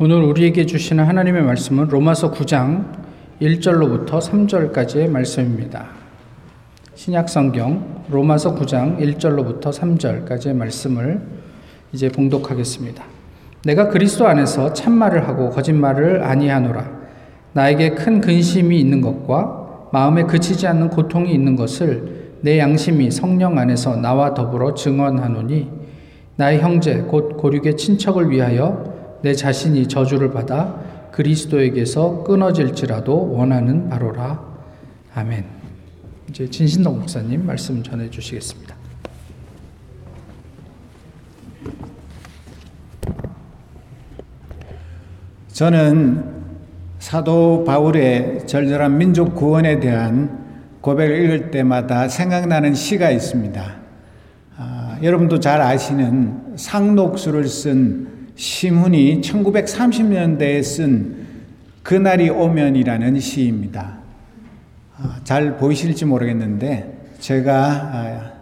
오늘 우리에게 주시는 하나님의 말씀은 로마서 9장 1절로부터 3절까지의 말씀입니다. 신약 성경 로마서 9장 1절로부터 3절까지의 말씀을 이제 봉독하겠습니다. 내가 그리스도 안에서 참말을 하고 거짓말을 아니하노라. 나에게 큰 근심이 있는 것과 마음에 그치지 않는 고통이 있는 것을 내 양심이 성령 안에서 나와 더불어 증언하노니 나의 형제 곧 고륙의 친척을 위하여 내 자신이 저주를 받아 그리스도에게서 끊어질지라도 원하는 바로라. 아멘. 이제 진신동 목사님 말씀 전해 주시겠습니다. 저는 사도 바울의 절절한 민족 구원에 대한 고백을 읽을 때마다 생각나는 시가 있습니다. 아, 여러분도 잘 아시는 상록수를 쓴 심훈이 1930년대에 쓴 그날이 오면이라는 시입니다. 아, 잘 보이실지 모르겠는데 제가 아,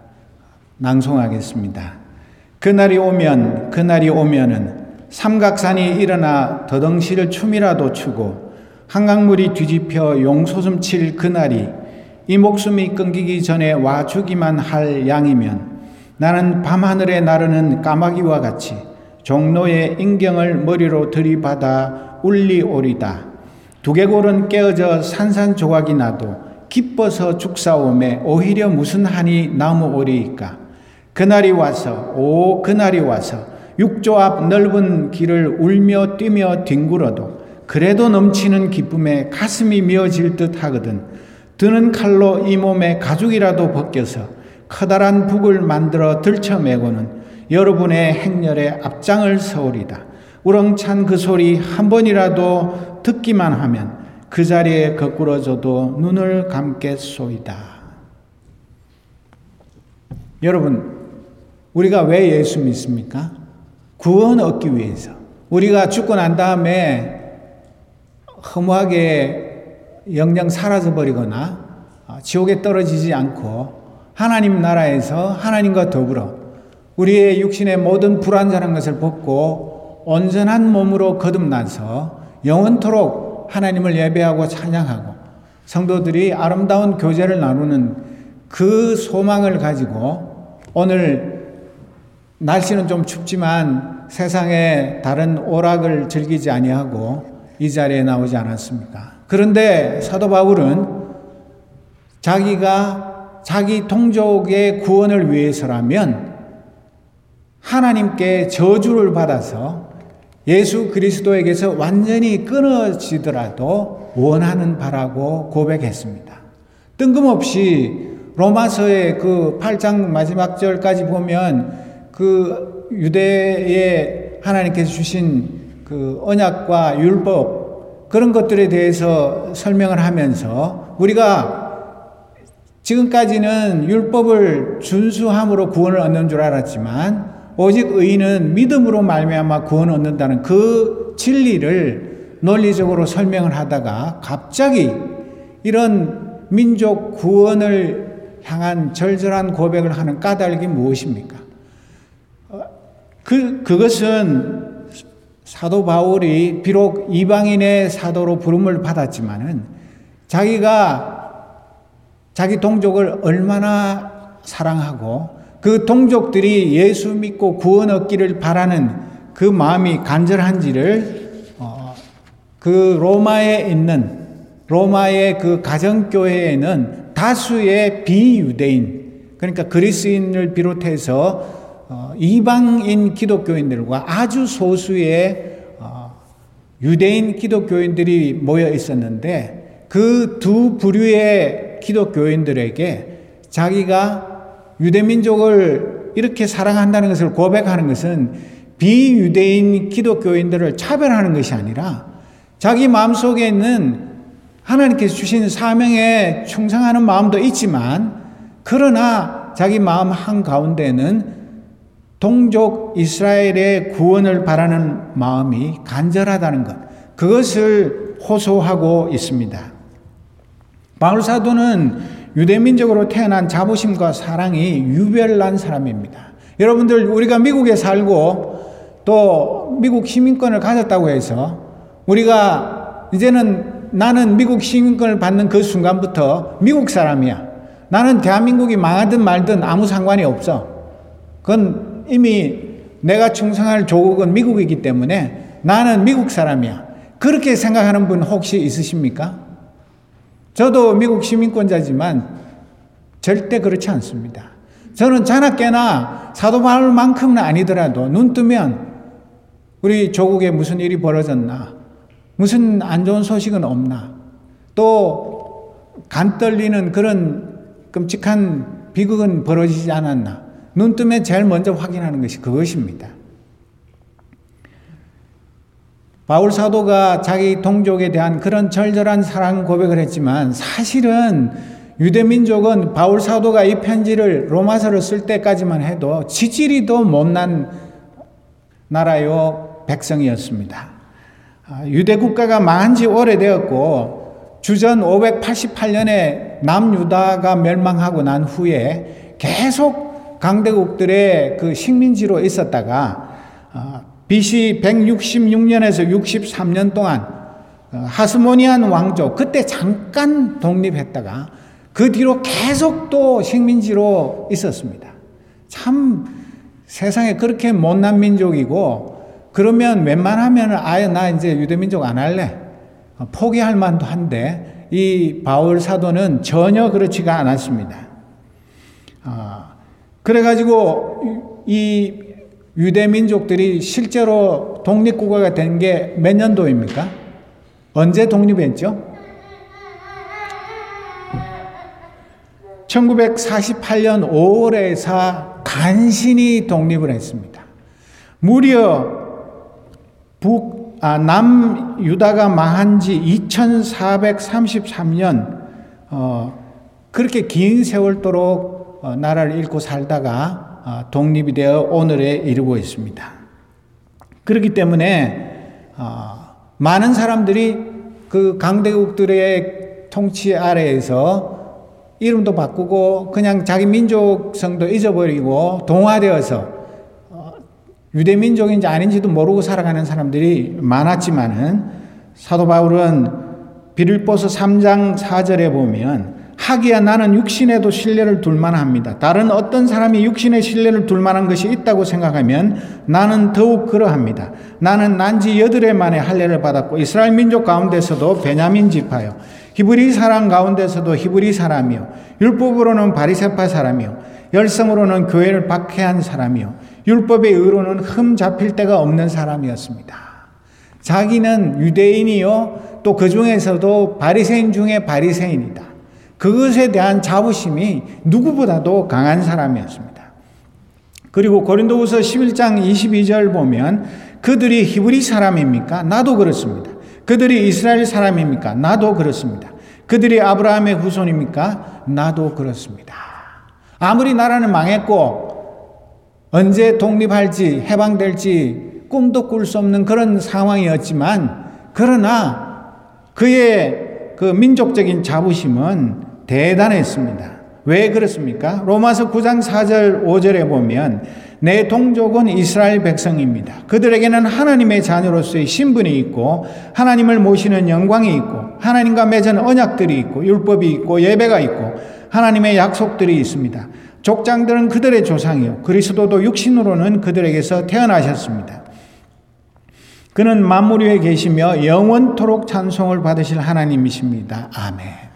낭송하겠습니다. 그날이 오면 그날이 오면은 삼각산이 일어나 더덩실 춤이라도 추고 한강물이 뒤집혀 용소숨 칠 그날이 이 목숨이 끊기기 전에 와 주기만 할 양이면 나는 밤하늘에 나르는 까마귀와 같이 종로의 인경을 머리로 들이받아 울리오리다. 두개골은 깨어져 산산조각이 나도 기뻐서 죽사오매 오히려 무슨 한이 나무오리이까. 그날이 와서 오 그날이 와서 육조 앞 넓은 길을 울며 뛰며 뒹굴어도 그래도 넘치는 기쁨에 가슴이 미어질 듯 하거든. 드는 칼로 이 몸에 가죽이라도 벗겨서 커다란 북을 만들어 들쳐매고는 여러분의 행렬에 앞장을 서오리다. 우렁찬 그 소리 한 번이라도 듣기만 하면 그 자리에 거꾸러져도 눈을 감겠소이다. 여러분, 우리가 왜 예수 믿습니까? 구원 얻기 위해서. 우리가 죽고 난 다음에 허무하게 영영 사라져 버리거나 지옥에 떨어지지 않고 하나님 나라에서 하나님과 더불어 우리의 육신의 모든 불완전한 것을 벗고 온전한 몸으로 거듭나서 영원토록 하나님을 예배하고 찬양하고 성도들이 아름다운 교제를 나누는 그 소망을 가지고 오늘 날씨는 좀 춥지만 세상에 다른 오락을 즐기지 아니하고 이 자리에 나오지 않았습니까? 그런데 사도 바울은 자기가 자기 동족의 구원을 위해서라면 하나님께 저주를 받아서 예수 그리스도에게서 완전히 끊어지더라도 원하는 바라고 고백했습니다. 뜬금없이 로마서의 그 8장 마지막 절까지 보면 그 유대의 하나님께서 주신 그 언약과 율법 그런 것들에 대해서 설명을 하면서 우리가 지금까지는 율법을 준수함으로 구원을 얻는 줄 알았지만 오직 의인은 믿음으로 말미암아 구원 얻는다는 그 진리를 논리적으로 설명을 하다가 갑자기 이런 민족 구원을 향한 절절한 고백을 하는 까닭이 무엇입니까? 어, 그, 그것은 사도 바울이 비록 이방인의 사도로 부름을 받았지만은 자기가 자기 동족을 얼마나 사랑하고 그 동족들이 예수 믿고 구원 얻기를 바라는 그 마음이 간절한지를 어, 그 로마에 있는 로마의 그 가정교회에는 다수의 비유대인 그러니까 그리스인을 비롯해서 어, 이방인 기독교인들과 아주 소수의 어, 유대인 기독교인들이 모여 있었는데 그 두 부류의 기독교인들에게 자기가 유대민족을 이렇게 사랑한다는 것을 고백하는 것은 비유대인 기독교인들을 차별하는 것이 아니라 자기 마음속에 있는 하나님께서 주신 사명에 충성하는 마음도 있지만 그러나 자기 마음 한가운데는 동족 이스라엘의 구원을 바라는 마음이 간절하다는 것. 그것을 호소하고 있습니다. 바울 사도는 유대민족으로 태어난 자부심과 사랑이 유별난 사람입니다. 여러분들, 우리가 미국에 살고 또 미국 시민권을 가졌다고 해서 우리가 이제는 나는 미국 시민권을 받는 그 순간부터 미국 사람이야. 나는 대한민국이 망하든 말든 아무 상관이 없어. 그건 이미 내가 충성할 조국은 미국이기 때문에 나는 미국 사람이야. 그렇게 생각하는 분 혹시 있으십니까? 저도 미국 시민권자지만 절대 그렇지 않습니다. 저는 자나깨나 사도 바울만큼은 아니더라도 눈 뜨면 우리 조국에 무슨 일이 벌어졌나? 무슨 안 좋은 소식은 없나? 또 간 떨리는 그런 끔찍한 비극은 벌어지지 않았나? 눈 뜨면 제일 먼저 확인하는 것이 그것입니다. 바울 사도가 자기 동족에 대한 그런 절절한 사랑 고백을 했지만 사실은 유대 민족은 바울 사도가 이 편지를 로마서를 쓸 때까지만 해도 지질이도 못난 나라요 백성이었습니다. 아, 유대 국가가 망한 지 오래되었고 주전 588년에 남유다가 멸망하고 난 후에 계속 강대국들의 그 식민지로 있었다가 아, BC 166년에서 63년 동안 어, 하스모니안 왕조 그때 잠깐 독립했다가 그 뒤로 계속 또 식민지로 있었습니다. 참 세상에 그렇게 못난 민족이고 그러면 웬만하면 아예 나 이제 유대민족 안 할래 어, 포기할 만도 한데 이 바울 사도는 전혀 그렇지가 않았습니다. 아, 그래가지고 이 유대 민족들이 실제로 독립국가가 된 게 몇 년도입니까? 언제 독립했죠? 1948년 5월에서 간신히 독립을 했습니다. 무려 북, 아, 남 유다가 망한 지 2433년, 어, 그렇게 긴 세월 도록 어, 나라를 잃고 살다가 아, 독립이 되어 오늘에 이르고 있습니다. 그렇기 때문에 아, 많은 사람들이 그 강대국들의 통치 아래에서 이름도 바꾸고 그냥 자기 민족성도 잊어버리고 동화되어서 어, 유대 민족인지 아닌지도 모르고 살아가는 사람들이 많았지만은 사도 바울은 비를보서 3장 4절에 보면 하기야 나는 육신에도 신뢰를 둘 만 합니다. 다른 어떤 사람이 육신에 신뢰를 둘 만한 것이 있다고 생각하면 나는 더욱 그러합니다. 나는 난지 여덟해 만에 할례를 받았고 이스라엘 민족 가운데서도 베냐민 지파요. 히브리 사람 가운데서도 히브리 사람이요. 율법으로는 바리새파 사람이요. 열성으로는 교회를 박해한 사람이요. 율법의 의로는 흠 잡힐 데가 없는 사람이었습니다. 자기는 유대인이요. 또 그 중에서도 바리새인 중에 바리새인이다. 그것에 대한 자부심이 누구보다도 강한 사람이었습니다. 그리고 고린도후서 11장 22절 보면 그들이 히브리 사람입니까? 나도 그렇습니다. 그들이 이스라엘 사람입니까? 나도 그렇습니다. 그들이 아브라함의 후손입니까? 나도 그렇습니다. 아무리 나라는 망했고 언제 독립할지 해방될지 꿈도 꿀 수 없는 그런 상황이었지만 그러나 그의 그 민족적인 자부심은 대단했습니다. 왜 그렇습니까? 로마서 9장 4절 5절에 보면 내 동족은 이스라엘 백성입니다. 그들에게는 하나님의 자녀로서의 신분이 있고 하나님을 모시는 영광이 있고 하나님과 맺은 언약들이 있고 율법이 있고 예배가 있고 하나님의 약속들이 있습니다. 족장들은 그들의 조상이요 그리스도도 육신으로는 그들에게서 태어나셨습니다. 그는 만물 위에 계시며 영원토록 찬송을 받으실 하나님이십니다. 아멘.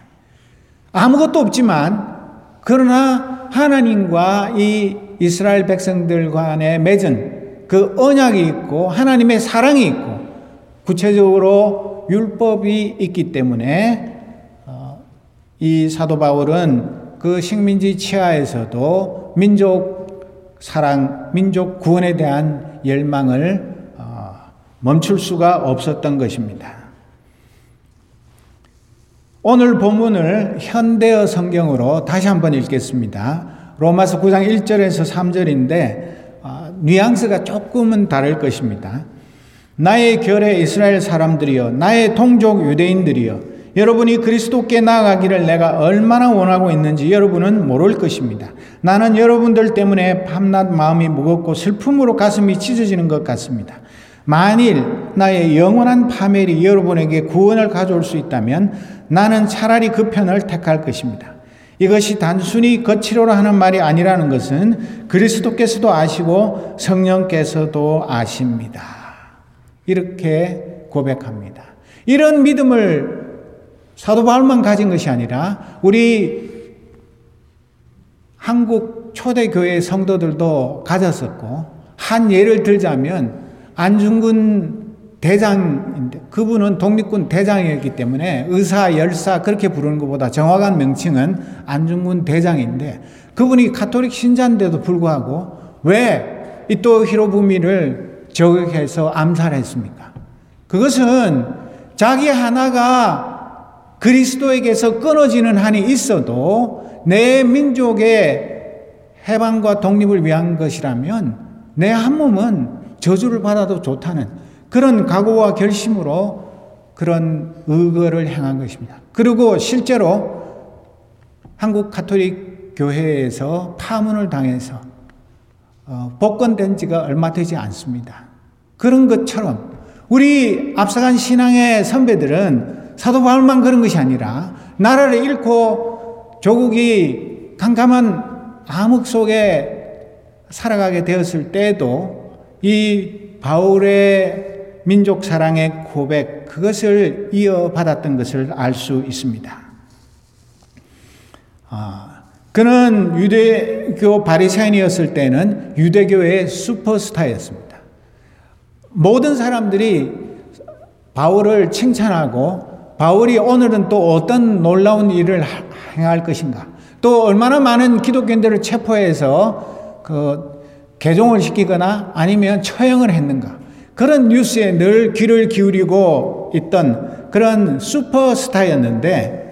아무것도 없지만 그러나 하나님과 이 이스라엘 백성들 간에 맺은 그 언약이 있고 하나님의 사랑이 있고 구체적으로 율법이 있기 때문에 어, 이 사도 바울은 그 식민지 치하에서도 민족 사랑, 민족 구원에 대한 열망을 어, 멈출 수가 없었던 것입니다. 오늘 본문을 현대어 성경으로 다시 한번 읽겠습니다. 로마서 9장 1절에서 3절인데 어, 뉘앙스가 조금은 다를 것입니다. 나의 결의 이스라엘 사람들이여 나의 동족 유대인들이여 여러분이 그리스도께 나아가기를 내가 얼마나 원하고 있는지 여러분은 모를 것입니다. 나는 여러분들 때문에 밤낮 마음이 무겁고 슬픔으로 가슴이 찢어지는 것 같습니다. 만일 나의 영원한 파멸이 여러분에게 구원을 가져올 수 있다면 나는 차라리 그 편을 택할 것입니다. 이것이 단순히 거치로라 하는 말이 아니라는 것은 그리스도께서도 아시고 성령께서도 아십니다. 이렇게 고백합니다. 이런 믿음을 사도 바울만 가진 것이 아니라 우리 한국 초대교회 성도들도 가졌었고 한 예를 들자면 안중근 대장인데 그분은 독립군 대장이었기 때문에 의사, 열사 그렇게 부르는 것보다 정확한 명칭은 안중근 대장인데 그분이 가톨릭 신자인데도 불구하고 왜 이 또 히로부미를 저격해서 암살했습니까? 그것은 자기 하나가 그리스도에게서 끊어지는 한이 있어도 내 민족의 해방과 독립을 위한 것이라면 내 한 몸은 저주를 받아도 좋다는 그런 각오와 결심으로 그런 의거를 행한 것입니다. 그리고 실제로 한국 가톨릭 교회에서 파문을 당해서 어, 복권된 지가 얼마 되지 않습니다. 그런 것처럼 우리 앞서간 신앙의 선배들은 사도 바울만 그런 것이 아니라 나라를 잃고 조국이 캄캄한 암흑 속에 살아가게 되었을 때에도 이 바울의 민족 사랑의 고백, 그것을 이어받았던 것을 알 수 있습니다. 아, 그는 유대교 바리새인이었을 때는 유대교의 슈퍼스타였습니다. 모든 사람들이 바울을 칭찬하고 바울이 오늘은 또 어떤 놀라운 일을 행할 것인가, 또 얼마나 많은 기독교인들을 체포해서 그 개종을 시키거나 아니면 처형을 했는가. 그런 뉴스에 늘 귀를 기울이고 있던 그런 슈퍼스타였는데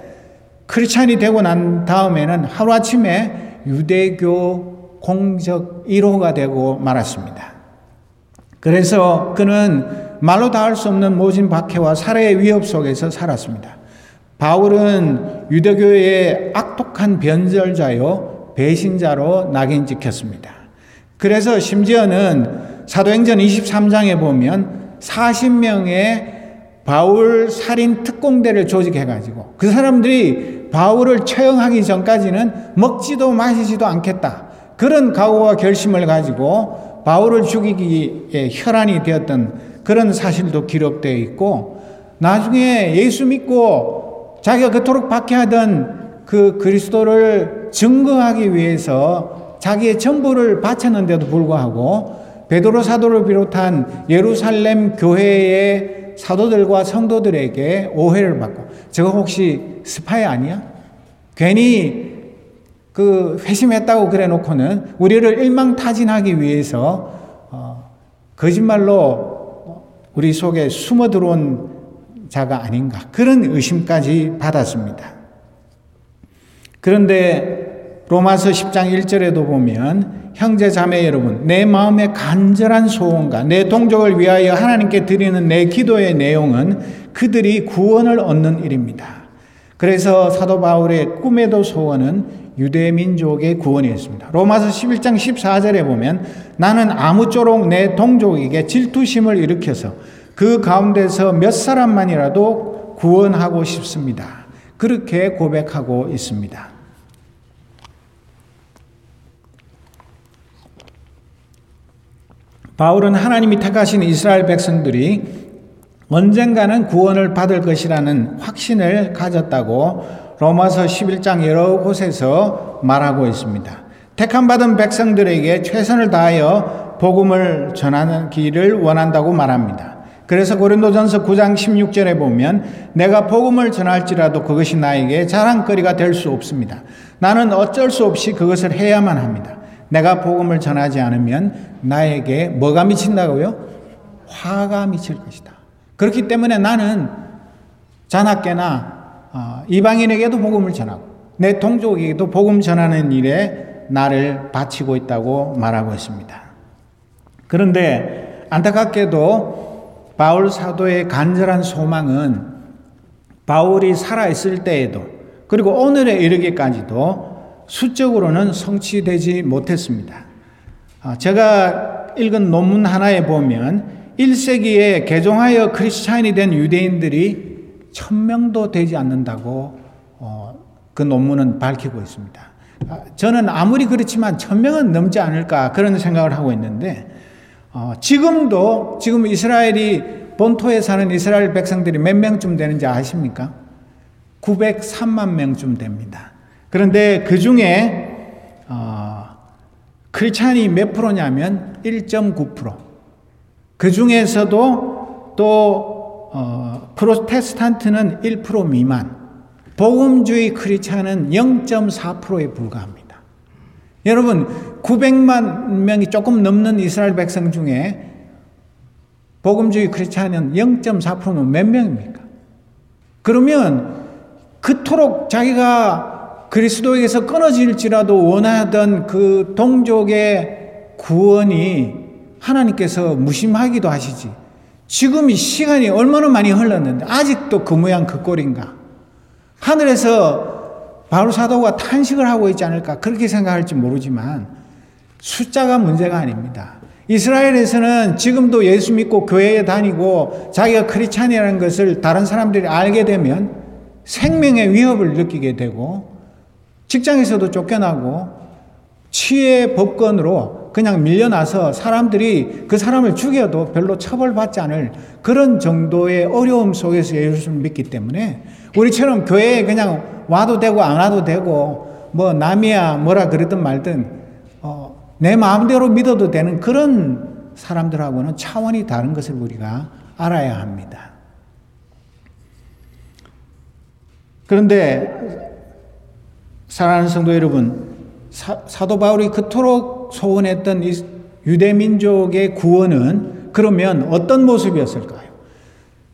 크리스찬이 되고 난 다음에는 하루아침에 유대교 공적 1호가 되고 말았습니다. 그래서 그는 말로 다 할 수 없는 모진 박해와 살해의 위협 속에서 살았습니다. 바울은 유대교의 악독한 변절자요, 배신자로 낙인 찍혔습니다. 그래서 심지어는 사도행전 23장에 보면 40명의 바울 살인 특공대를 조직해가지고 그 사람들이 바울을 처형하기 전까지는 먹지도 마시지도 않겠다. 그런 각오와 결심을 가지고 바울을 죽이기에 혈안이 되었던 그런 사실도 기록되어 있고 나중에 예수 믿고 자기가 그토록 박해하던 그 그리스도를 증거하기 위해서 자기의 전부를 바쳤는데도 불구하고 베드로 사도를 비롯한 예루살렘 교회의 사도들과 성도들에게 오해를 받고 저거 혹시 스파이 아니야? 괜히 그 회심했다고 그래 놓고는 우리를 일망타진하기 위해서 어, 거짓말로 우리 속에 숨어 들어온 자가 아닌가 그런 의심까지 받았습니다. 그런데 로마서 10장 1절에도 보면 형제 자매 여러분 내 마음의 간절한 소원과 내 동족을 위하여 하나님께 드리는 내 기도의 내용은 그들이 구원을 얻는 일입니다. 그래서 사도 바울의 꿈에도 소원은 유대 민족의 구원이었습니다. 로마서 11장 14절에 보면 나는 아무쪼록 내 동족에게 질투심을 일으켜서 그 가운데서 몇 사람만이라도 구원하고 싶습니다. 그렇게 고백하고 있습니다. 바울은 하나님이 택하신 이스라엘 백성들이 언젠가는 구원을 받을 것이라는 확신을 가졌다고 로마서 11장 여러 곳에서 말하고 있습니다. 택함 받은 백성들에게 최선을 다하여 복음을 전하는 길을 원한다고 말합니다. 그래서 고린도전서 9장 16절에 보면 내가 복음을 전할지라도 그것이 나에게 자랑거리가 될 수 없습니다. 나는 어쩔 수 없이 그것을 해야만 합니다. 내가 복음을 전하지 않으면 나에게 뭐가 미친다고요? 화가 미칠 것이다. 그렇기 때문에 나는 자나깨나 어, 이방인에게도 복음을 전하고 내 동족에게도 복음 전하는 일에 나를 바치고 있다고 말하고 있습니다. 그런데 안타깝게도 바울 사도의 간절한 소망은 바울이 살아있을 때에도 그리고 오늘에 이르기까지도 수적으로는 성취되지 못했습니다. 아, 제가 읽은 논문 하나에 보면 1세기에 개종하여 크리스찬이 된 유대인들이 천명도 되지 않는다고 어, 그 논문은 밝히고 있습니다. 아, 저는 아무리 그렇지만 천명은 넘지 않을까 그런 생각을 하고 있는데 어, 지금도 지금 이스라엘이 본토에 사는 이스라엘 백성들이 몇 명쯤 되는지 아십니까? 903만 명쯤 됩니다. 그런데 그 중에 어, 크리스찬이 몇 프로냐면 1.9%. 그 중에서도 또 어, 프로테스탄트는 1% 미만, 복음주의 크리스찬은 0.4%에 불과합니다. 여러분 900만 명이 조금 넘는 이스라엘 백성 중에 복음주의 크리스찬은 0.4%면 몇 명입니까? 그러면 그토록 자기가 그리스도에게서 끊어질지라도 원하던 그 동족의 구원이 하나님께서 무심하기도 하시지. 지금 이 시간이 얼마나 많이 흘렀는데 아직도 그 모양 그 꼴인가? 하늘에서 바울 사도가 탄식을 하고 있지 않을까 그렇게 생각할지 모르지만 숫자가 문제가 아닙니다. 이스라엘에서는 지금도 예수 믿고 교회에 다니고 자기가 크리스찬이라는 것을 다른 사람들이 알게 되면 생명의 위협을 느끼게 되고 직장에서도 쫓겨나고 치의 법권으로 그냥 밀려나서 사람들이 그 사람을 죽여도 별로 처벌받지 않을 그런 정도의 어려움 속에서 예수를 믿기 때문에 우리처럼 교회에 그냥 와도 되고 안 와도 되고 뭐 남이야 뭐라 그러든 말든 어, 내 마음대로 믿어도 되는 그런 사람들하고는 차원이 다른 것을 우리가 알아야 합니다. 그런데 사랑하는 성도 여러분, 사, 도 바울이 그토록 소원했던 유대 민족의 구원은 그러면 어떤 모습이었을까요?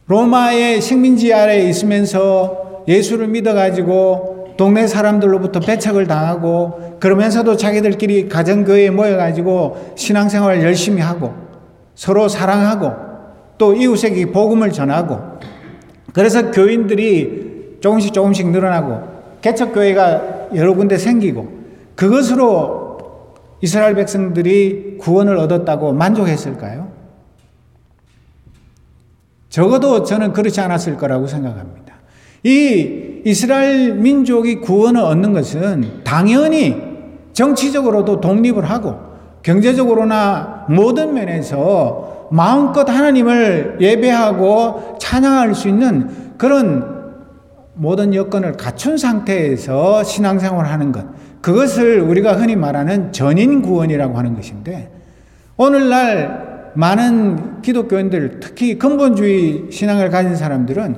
로마의 식민지 아래에 있으면서 예수를 믿어가지고 동네 사람들로부터 배척을 당하고 그러면서도 자기들끼리 가정교회에 모여가지고 신앙생활을 열심히 하고 서로 사랑하고 또 이웃에게 복음을 전하고 그래서 교인들이 조금씩 조금씩 늘어나고 개척교회가 여러 군데 생기고 그것으로 이스라엘 백성들이 구원을 얻었다고 만족했을까요? 적어도 저는 그렇지 않았을 거라고 생각합니다. 이 이스라엘 민족이 구원을 얻는 것은 당연히 정치적으로도 독립을 하고 경제적으로나 모든 면에서 마음껏 하나님을 예배하고 찬양할 수 있는 그런 모든 여건을 갖춘 상태에서 신앙생활을 하는 것. 그것을 우리가 흔히 말하는 전인 구원이라고 하는 것인데, 오늘날 많은 기독교인들, 특히 근본주의 신앙을 가진 사람들은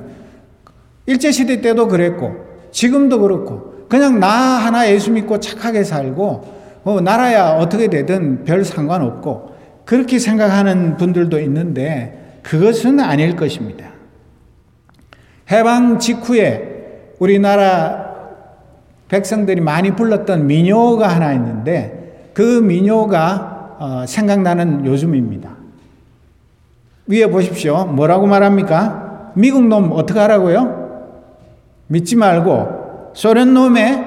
일제 시대 때도 그랬고, 지금도 그렇고, 그냥 나 하나 예수 믿고 착하게 살고, 뭐 나라야 어떻게 되든 별 상관없고, 그렇게 생각하는 분들도 있는데, 그것은 아닐 것입니다. 해방 직후에 우리나라 백성들이 많이 불렀던 민요가 하나 있는데 그 민요가 어, 생각나는 요즘입니다. 위에 보십시오. 뭐라고 말합니까? 미국 놈 어떻게 하라고요? 믿지 말고 소련 놈에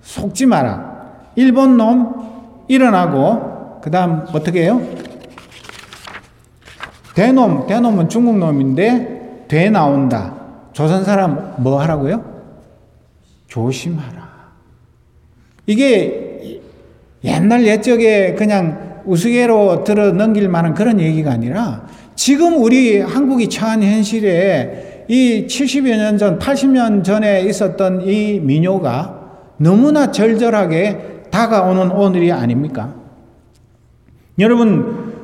속지 마라. 일본 놈 일어나고 그 다음 어떻게 해요? 대놈, 대놈은 중국 놈인데 돼 나온다. 조선 사람 뭐 하라고요? 조심하라. 이게 옛날 옛적에 그냥 우스개로 들어 넘길 만한 그런 얘기가 아니라 지금 우리 한국이 처한 현실에 이 70여 년 전, 80년 전에 있었던 이 민요가 너무나 절절하게 다가오는 오늘이 아닙니까? 여러분,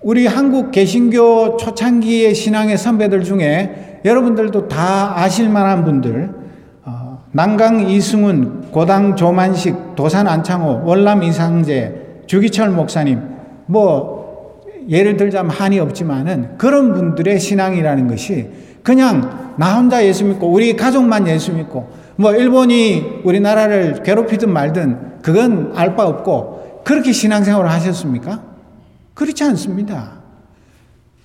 우리 한국 개신교 초창기의 신앙의 선배들 중에 여러분들도 다 아실 만한 분들, 어, 난강 이승훈, 고당 조만식, 도산 안창호, 월남 이상재, 주기철 목사님, 뭐, 예를 들자면 한이 없지만은 그런 분들의 신앙이라는 것이 그냥 나 혼자 예수 믿고 우리 가족만 예수 믿고 뭐 일본이 우리나라를 괴롭히든 말든 그건 알 바 없고 그렇게 신앙생활을 하셨습니까? 그렇지 않습니다.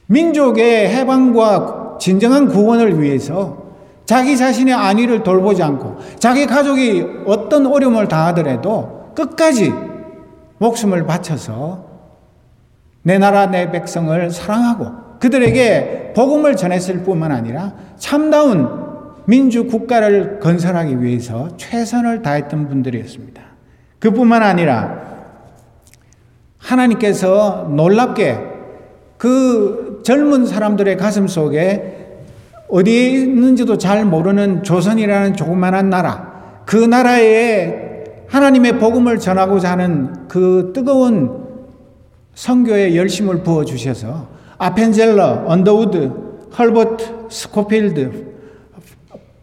민족의 해방과 진정한 구원을 위해서 자기 자신의 안위를 돌보지 않고 자기 가족이 어떤 어려움을 당하더라도 끝까지 목숨을 바쳐서 내 나라 내 백성을 사랑하고 그들에게 복음을 전했을 뿐만 아니라 참다운 민주 국가를 건설하기 위해서 최선을 다했던 분들이었습니다. 그뿐만 아니라 하나님께서 놀랍게 그 젊은 사람들의 가슴 속에 어디에 있는지도 잘 모르는 조선이라는 조그만한 나라, 그 나라에 하나님의 복음을 전하고자 하는 그 뜨거운 선교에 열심을 부어 주셔서 아펜젤러, 언더우드, 헐버트, 스코필드,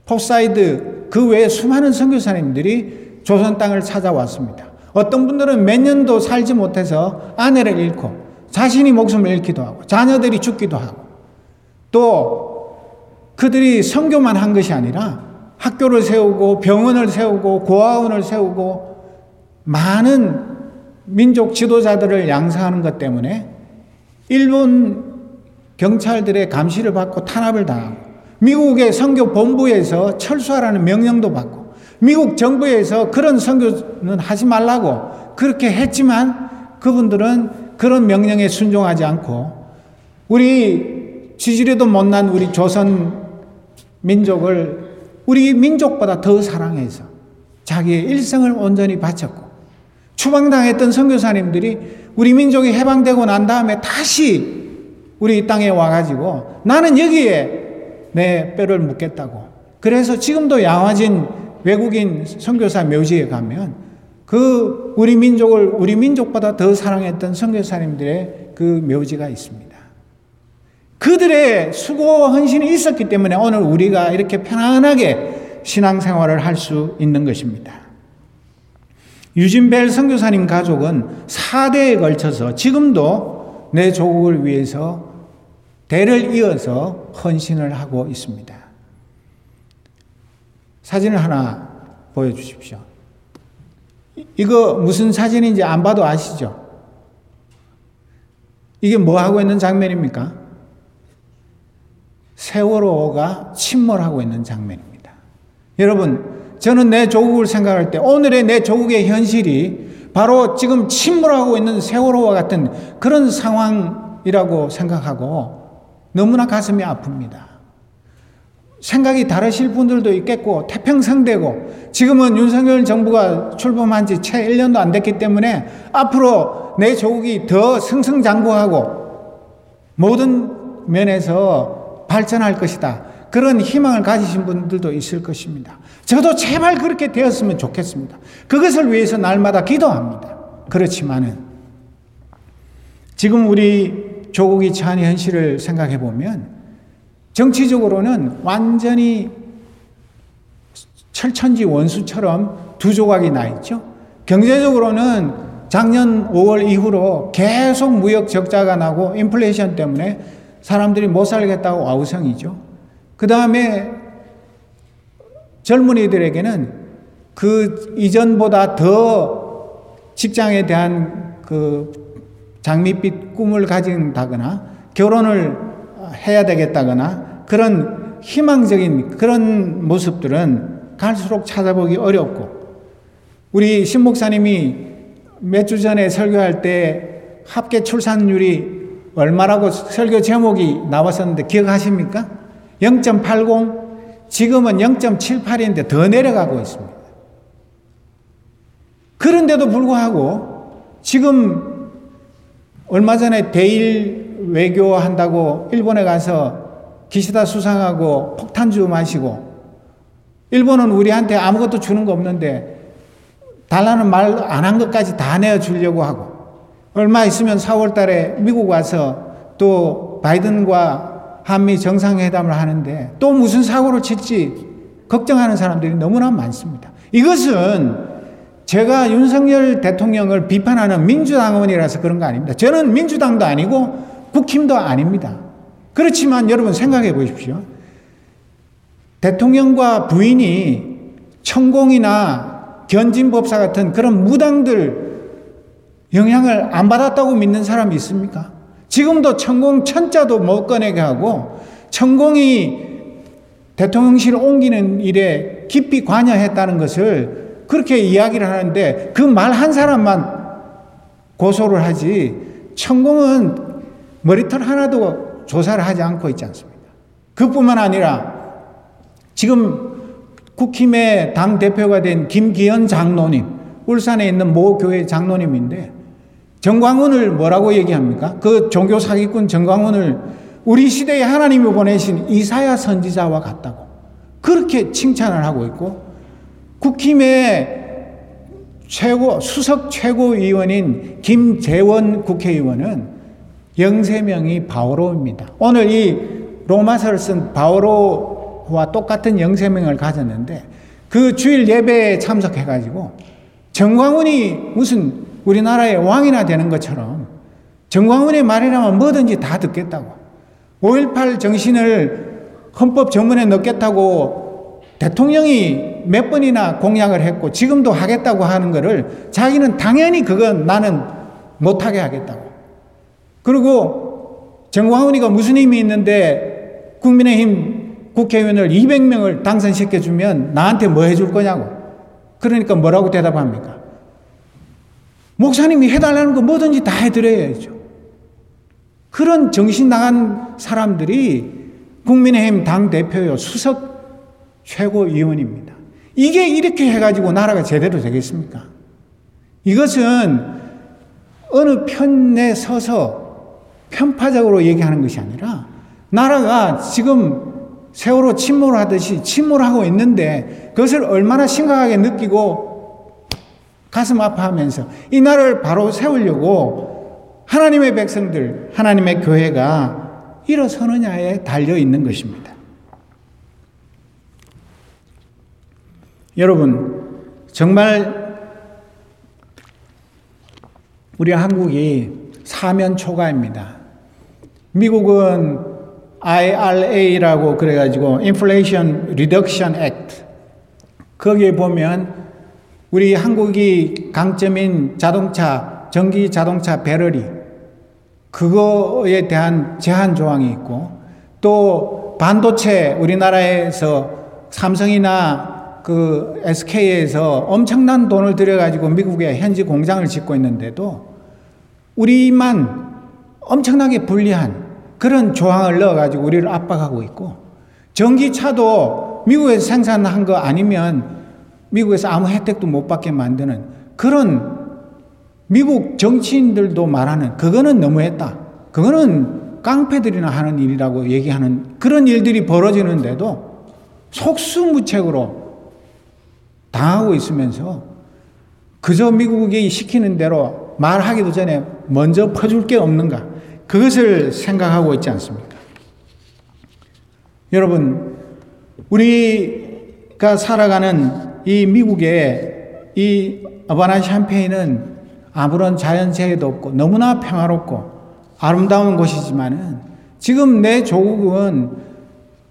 포사이드 그 외에 수많은 선교사님들이 조선 땅을 찾아왔습니다. 어떤 분들은 몇 년도 살지 못해서 아내를 잃고 자신이 목숨을 잃기도 하고 자녀들이 죽기도 하고 또 그들이 선교만 한 것이 아니라 학교를 세우고 병원을 세우고 고아원을 세우고 많은 민족 지도자들을 양성하는 것 때문에 일본 경찰들의 감시를 받고 탄압을 당하고 미국의 선교 본부에서 철수하라는 명령도 받고 미국 정부에서 그런 선교는 하지 말라고 그렇게 했지만 그분들은 그런 명령에 순종하지 않고 우리 지지리도 못난 우리 조선 민족을 우리 민족보다 더 사랑해서 자기의 일생을 온전히 바쳤고 추방당했던 선교사님들이 우리 민족이 해방되고 난 다음에 다시 우리 땅에 와가지고 나는 여기에 내 뼈를 묻겠다고. 그래서 지금도 양화진 외국인 선교사 묘지에 가면 그 우리 민족을 우리 민족보다 더 사랑했던 선교사님들의 그 묘지가 있습니다. 그들의 수고와 헌신이 있었기 때문에 오늘 우리가 이렇게 편안하게 신앙생활을 할 수 있는 것입니다. 유진벨 선교사님 가족은 4대에 걸쳐서 지금도 내 조국을 위해서 대를 이어서 헌신을 하고 있습니다. 사진을 하나 보여주십시오. 이거 무슨 사진인지 안 봐도 아시죠? 이게 뭐 하고 있는 장면입니까? 세월호가 침몰하고 있는 장면입니다. 여러분, 저는 내 조국을 생각할 때 오늘의 내 조국의 현실이 바로 지금 침몰하고 있는 세월호와 같은 그런 상황이라고 생각하고 너무나 가슴이 아픕니다. 생각이 다르실 분들도 있겠고 태평성대고 지금은 윤석열 정부가 출범한 지 채 1년도 안 됐기 때문에 앞으로 내 조국이 더 승승장구하고 모든 면에서 발전할 것이다. 그런 희망을 가지신 분들도 있을 것입니다. 저도 제발 그렇게 되었으면 좋겠습니다. 그것을 위해서 날마다 기도합니다. 그렇지만은 지금 우리 조국이 처한 현실을 생각해 보면 정치적으로는 완전히 철천지 원수처럼 두 조각이 나 있죠. 경제적으로는 작년 5월 이후로 계속 무역 적자가 나고 인플레이션 때문에 사람들이 못 살겠다고 아우성이죠. 그 다음에 젊은이들에게는 그 이전보다 더 직장에 대한 그 장밋빛 꿈을 가진다거나 결혼을 해야 되겠다거나 그런 희망적인 그런 모습들은 갈수록 찾아보기 어렵고 우리 신 목사님이 몇 주 전에 설교할 때 합계 출산율이 얼마라고 설교 제목이 나왔었는데 기억하십니까? 0.80 지금은 0.78인데 더 내려가고 있습니다. 그런데도 불구하고 지금 얼마 전에 대일 외교한다고 일본에 가서 기시다 수상하고 폭탄주 마시고 일본은 우리한테 아무것도 주는 거 없는데 달라는 말 안 한 것까지 다 내어 주려고 하고 얼마 있으면 4월 달에 미국 와서 또 바이든과 한미 정상회담을 하는데 또 무슨 사고를 칠지 걱정하는 사람들이 너무나 많습니다. 이것은 제가 윤석열 대통령을 비판하는 민주당원이라서 그런 거 아닙니다. 저는 민주당도 아니고 국힘도 아닙니다. 그렇지만 여러분 생각해 보십시오. 대통령과 부인이 천공이나 견진법사 같은 그런 무당들 영향을 안 받았다고 믿는 사람이 있습니까? 지금도 천공 천자도 못 꺼내게 하고 천공이 대통령실 옮기는 일에 깊이 관여했다는 것을 그렇게 이야기를 하는데 그 말 한 사람만 고소를 하지 천공은 머리털 하나도 조사를 하지 않고 있지 않습니까? 그뿐만 아니라 지금 국힘의 당 대표가 된 김기현 장로님, 울산에 있는 모 교회 장로님인데 정광훈을 뭐라고 얘기합니까? 그 종교 사기꾼 정광훈을 우리 시대에 하나님이 보내신 이사야 선지자와 같다고 그렇게 칭찬을 하고 있고 국힘의 최고 수석 최고위원인 김재원 국회의원은 영세명이 바오로입니다. 오늘 이 로마서를 쓴 바오로와 똑같은 영세명을 가졌는데 그 주일 예배에 참석해가지고 정광훈이 무슨 우리나라의 왕이나 되는 것처럼 정광훈의 말이라면 뭐든지 다 듣겠다고 5.18 정신을 헌법 전문에 넣겠다고 대통령이 몇 번이나 공약을 했고 지금도 하겠다고 하는 것을 자기는 당연히 그건 나는 못하게 하겠다고. 그리고 정광훈이가 무슨 힘이 있는데 국민의힘 국회의원을 200명을 당선시켜주면 나한테 뭐 해줄 거냐고. 그러니까 뭐라고 대답합니까? 목사님이 해달라는 거 뭐든지 다 해드려야죠. 그런 정신 나간 사람들이 국민의힘 당대표요, 수석 최고위원입니다. 이게 이렇게 해가지고 나라가 제대로 되겠습니까? 이것은 어느 편에 서서 편파적으로 얘기하는 것이 아니라 나라가 지금 세월호 침몰하듯이 침몰하고 있는데 그것을 얼마나 심각하게 느끼고 가슴 아파하면서 이 나라를 바로 세우려고 하나님의 백성들, 하나님의 교회가 일어서느냐에 달려 있는 것입니다. 여러분, 정말 우리 한국이 사면 초가입니다. 미국은 IRA라고 그래가지고 Inflation Reduction Act. 거기에 보면 우리 한국이 강점인 자동차 전기 자동차 배터리 그거에 대한 제한 조항이 있고 또 반도체 우리나라에서 삼성이나 그 SK에서 엄청난 돈을 들여가지고 미국에 현지 공장을 짓고 있는데도 우리만 엄청나게 불리한 그런 조항을 넣어가지고 우리를 압박하고 있고 전기차도 미국에서 생산한 거 아니면 미국에서 아무 혜택도 못 받게 만드는 그런 미국 정치인들도 말하는 그거는 너무했다. 그거는 깡패들이나 하는 일이라고 얘기하는 그런 일들이 벌어지는데도 속수무책으로 당하고 있으면서 그저 미국이 시키는 대로 말하기도 전에 먼저 퍼줄 게 없는가 그것을 생각하고 있지 않습니까? 여러분 우리가 살아가는 이 미국의 이 아바나 샴페인은 아무런 자연재해도 없고 너무나 평화롭고 아름다운 곳이지만은 지금 내 조국은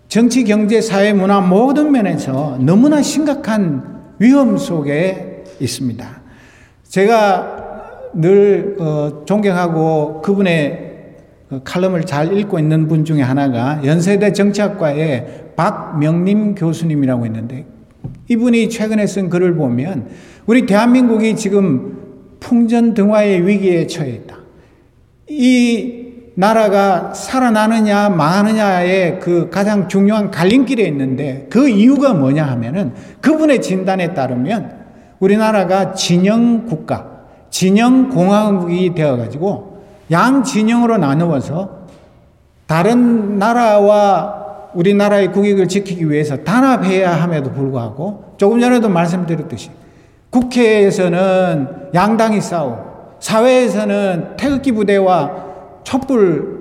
정치, 경제, 사회, 문화 모든 면에서 너무나 심각한 위험 속에 있습니다. 제가 늘 어, 존경하고 그분의 그 칼럼을 잘 읽고 있는 분 중에 하나가 연세대 정치학과의 박명림 교수님이라고 있는데 이분이 최근에 쓴 글을 보면 우리 대한민국이 지금 풍전등화의 위기에 처해 있다. 이 나라가 살아나느냐 마느냐의 그 가장 중요한 갈림길에 있는데 그 이유가 뭐냐 하면은 그분의 진단에 따르면 우리나라가 진영 국가, 진영 공화국이 되어 가지고 양 진영으로 나누어서 다른 나라와 우리나라의 국익을 지키기 위해서 단합해야 함에도 불구하고 조금 전에도 말씀드렸듯이 국회에서는 양당이 싸우고 사회에서는 태극기 부대와 촛불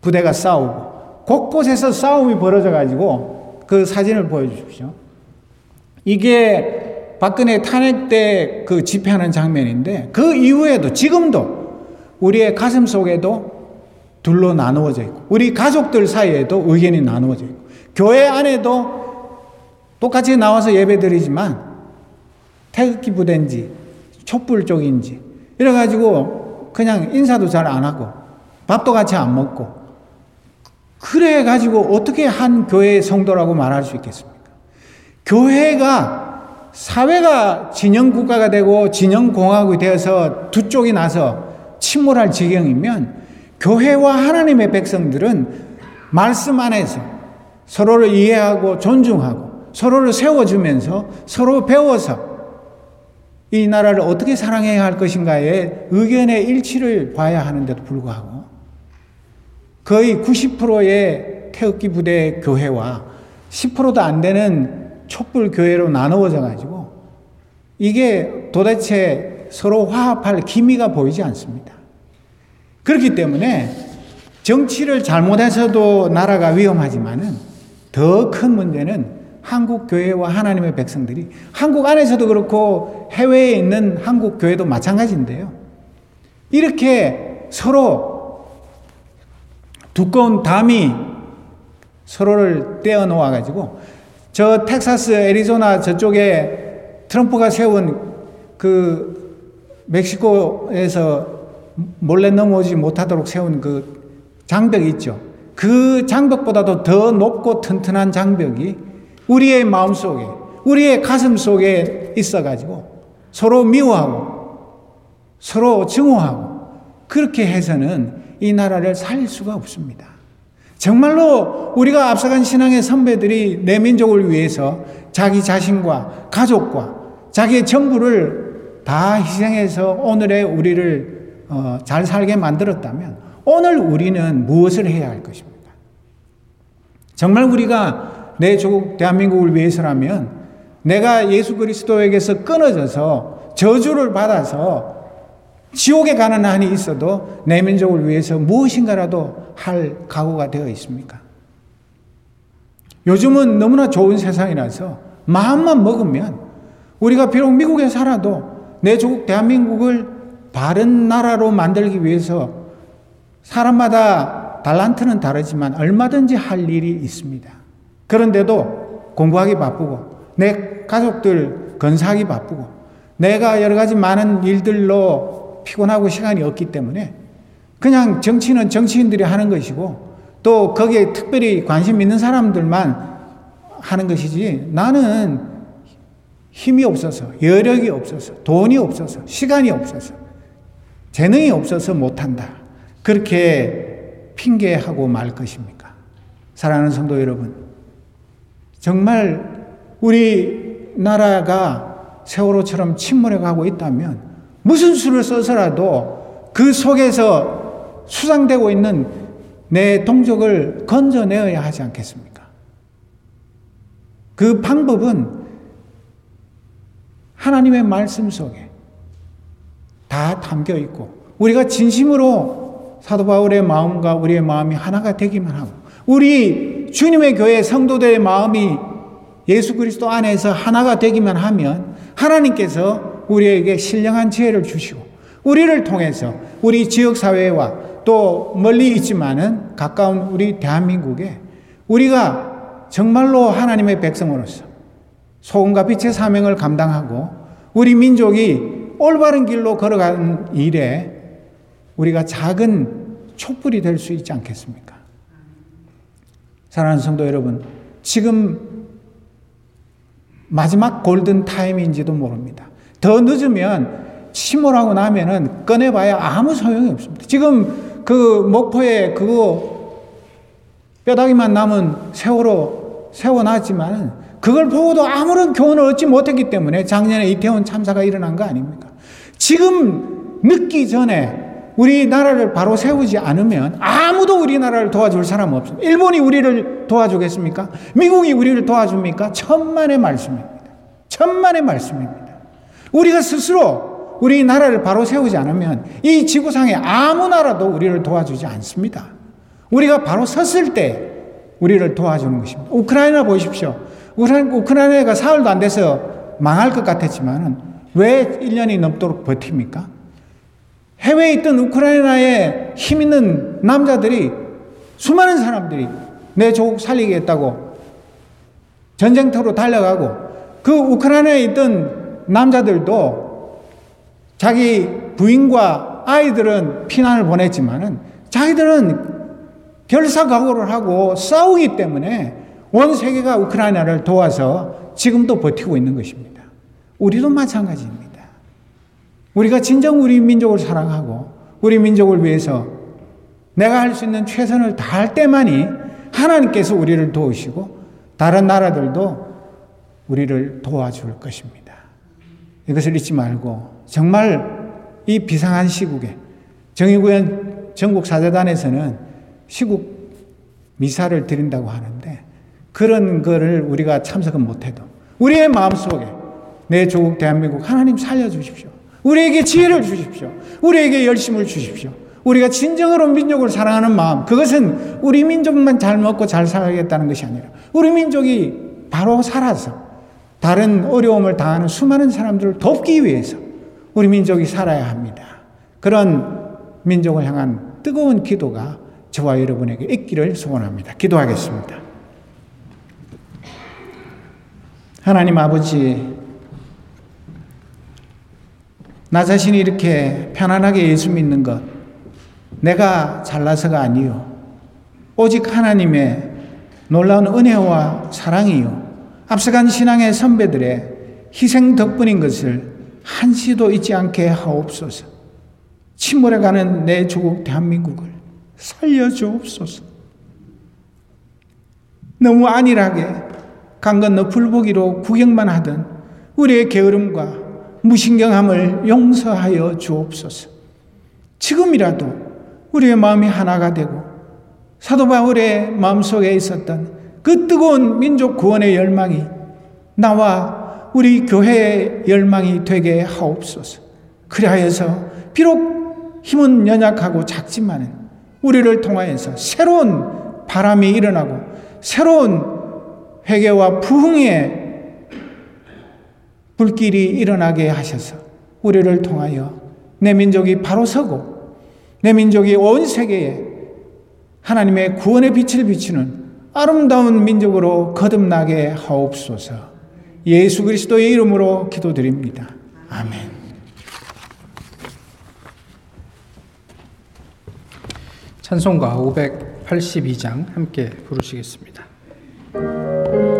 부대가 싸우고 곳곳에서 싸움이 벌어져 가지고 그 사진을 보여주십시오. 이게 박근혜 탄핵 때 그 집회하는 장면인데 그 이후에도 지금도 우리의 가슴 속에도 둘로 나누어져 있고 우리 가족들 사이에도 의견이 나누어져 있고 교회 안에도 똑같이 나와서 예배 드리지만 태극기 부대인지 촛불 쪽인지 이래가지고 그냥 인사도 잘 안 하고 밥도 같이 안 먹고 그래 가지고 어떻게 한 교회의 성도라고 말할 수 있겠습니까? 교회가 사회가 진영 국가가 되고 진영 공화국이 되어서 두 쪽이 나서 침몰할 지경이면 교회와 하나님의 백성들은 말씀 안에서 서로를 이해하고 존중하고 서로를 세워주면서 서로 배워서 이 나라를 어떻게 사랑해야 할 것인가에 의견의 일치를 봐야 하는데도 불구하고 거의 90%의 태극기 부대 교회와 10%도 안 되는 촛불 교회로 나누어져 가지고 이게 도대체 서로 화합할 기미가 보이지 않습니다. 그렇기 때문에 정치를 잘못해서도 나라가 위험하지만은 더 큰 문제는 한국 교회와 하나님의 백성들이 한국 안에서도 그렇고 해외에 있는 한국 교회도 마찬가지인데요. 이렇게 서로 두꺼운 담이 서로를 떼어 놓아 가지고 저 텍사스 애리조나 저쪽에 트럼프가 세운 그 멕시코에서 몰래 넘어오지 못하도록 세운 그 장벽이 있죠. 그 장벽보다도 더 높고 튼튼한 장벽이 우리의 마음 속에, 우리의 가슴 속에 있어가지고 서로 미워하고 서로 증오하고 그렇게 해서는 이 나라를 살릴 수가 없습니다. 정말로 우리가 앞서간 신앙의 선배들이 내 민족을 위해서 자기 자신과 가족과 자기의 정부를 다 희생해서 오늘의 우리를 어, 잘 살게 만들었다면 오늘 우리는 무엇을 해야 할 것입니까? 정말 우리가 내 조국 대한민국을 위해서라면 내가 예수 그리스도에게서 끊어져서 저주를 받아서 지옥에 가는 한이 있어도 내 민족을 위해서 무엇인가라도 할 각오가 되어 있습니까? 요즘은 너무나 좋은 세상이라서 마음만 먹으면 우리가 비록 미국에 살아도 내 조국 대한민국을 바른 나라로 만들기 위해서 사람마다 달란트는 다르지만 얼마든지 할 일이 있습니다. 그런데도 공부하기 바쁘고 내 가족들 건사하기 바쁘고 내가 여러 가지 많은 일들로 피곤하고 시간이 없기 때문에 그냥 정치는 정치인들이 하는 것이고 또 거기에 특별히 관심 있는 사람들만 하는 것이지 나는 힘이 없어서 여력이 없어서 돈이 없어서 시간이 없어서 재능이 없어서 못한다. 그렇게 핑계하고 말 것입니까? 사랑하는 성도 여러분, 정말 우리 나라가 세월호처럼 침몰해 가고 있다면 무슨 수를 써서라도 그 속에서 수상되고 있는 내 동족을 건져내어야 하지 않겠습니까? 그 방법은 하나님의 말씀 속에 다 담겨 있고 우리가 진심으로 사도 바울의 마음과 우리의 마음이 하나가 되기만 하고 우리 주님의 교회 성도들의 마음이 예수 그리스도 안에서 하나가 되기만 하면 하나님께서 우리에게 신령한 지혜를 주시고 우리를 통해서 우리 지역 사회와 또 멀리 있지만은 가까운 우리 대한민국에 우리가 정말로 하나님의 백성으로서 소금과 빛의 사명을 감당하고 우리 민족이 올바른 길로 걸어가는 일에 우리가 작은 촛불이 될 수 있지 않겠습니까? 사랑하는 성도 여러분, 지금 마지막 골든 타임인지도 모릅니다. 더 늦으면 침몰하고 나면은 꺼내봐야 아무 소용이 없습니다. 지금 그 목포에 그거 뼈다귀만 남은 세월호 세워놨지만 그걸 보고도 아무런 교훈을 얻지 못했기 때문에 작년에 이태원 참사가 일어난 거 아닙니까? 지금 늦기 전에 우리나라를 바로 세우지 않으면 아무도 우리나라를 도와줄 사람 없습니다. 일본이 우리를 도와주겠습니까? 미국이 우리를 도와줍니까? 천만의 말씀입니다. 천만의 말씀입니다. 우리가 스스로 우리나라를 바로 세우지 않으면 이 지구상에 아무 나라도 우리를 도와주지 않습니다. 우리가 바로 섰을 때 우리를 도와주는 것입니다. 우크라이나 보십시오. 우크라이나가 사흘도 안 돼서 망할 것 같았지만은 왜 1년이 넘도록 버팁니까? 해외에 있던 우크라이나에 힘 있는 남자들이 수많은 사람들이 내 조국 살리겠다고 전쟁터로 달려가고 그 우크라이나에 있던 남자들도 자기 부인과 아이들은 피난을 보냈지만은 자기들은 결사각오를 하고 싸우기 때문에 온 세계가 우크라이나를 도와서 지금도 버티고 있는 것입니다. 우리도 마찬가지입니다. 우리가 진정 우리 민족을 사랑하고 우리 민족을 위해서 내가 할 수 있는 최선을 다할 때만이 하나님께서 우리를 도우시고 다른 나라들도 우리를 도와줄 것입니다. 이것을 잊지 말고 정말 이 비상한 시국에 정의구현 전국 사재단에서는 시국 미사를 드린다고 하는데 그런 거를 우리가 참석은 못해도 우리의 마음속에 내 조국 대한민국 하나님 살려주십시오. 우리에게 지혜를 주십시오. 우리에게 열심을 주십시오. 우리가 진정으로 민족을 사랑하는 마음, 그것은 우리 민족만 잘 먹고 잘 살아야겠다는 것이 아니라 우리 민족이 바로 살아서 다른 어려움을 당하는 수많은 사람들을 돕기 위해서 우리 민족이 살아야 합니다. 그런 민족을 향한 뜨거운 기도가 저와 여러분에게 있기를 소원합니다. 기도하겠습니다. 하나님 아버지, 나 자신이 이렇게 편안하게 예수 믿는 것, 내가 잘나서가 아니요. 오직 하나님의 놀라운 은혜와 사랑이요. 앞서간 신앙의 선배들의 희생 덕분인 것을 한시도 잊지 않게 하옵소서. 침몰해가는 내 조국 대한민국을 살려주옵소서. 너무 안일하게 강 건너 불보기로 구경만 하던 우리의 게으름과 무신경함을 용서하여 주옵소서. 지금이라도 우리의 마음이 하나가 되고 사도 바울의 마음속에 있었던 그 뜨거운 민족 구원의 열망이 나와 우리 교회의 열망이 되게 하옵소서. 그리하여서 비록 힘은 연약하고 작지만은 우리를 통하여서 새로운 바람이 일어나고 새로운 회개와 부흥의 불길이 일어나게 하셔서 우리를 통하여 내 민족이 바로 서고 내 민족이 온 세계에 하나님의 구원의 빛을 비추는 아름다운 민족으로 거듭나게 하옵소서. 예수 그리스도의 이름으로 기도드립니다. 아멘. 찬송가 582장 함께 부르시겠습니다. Música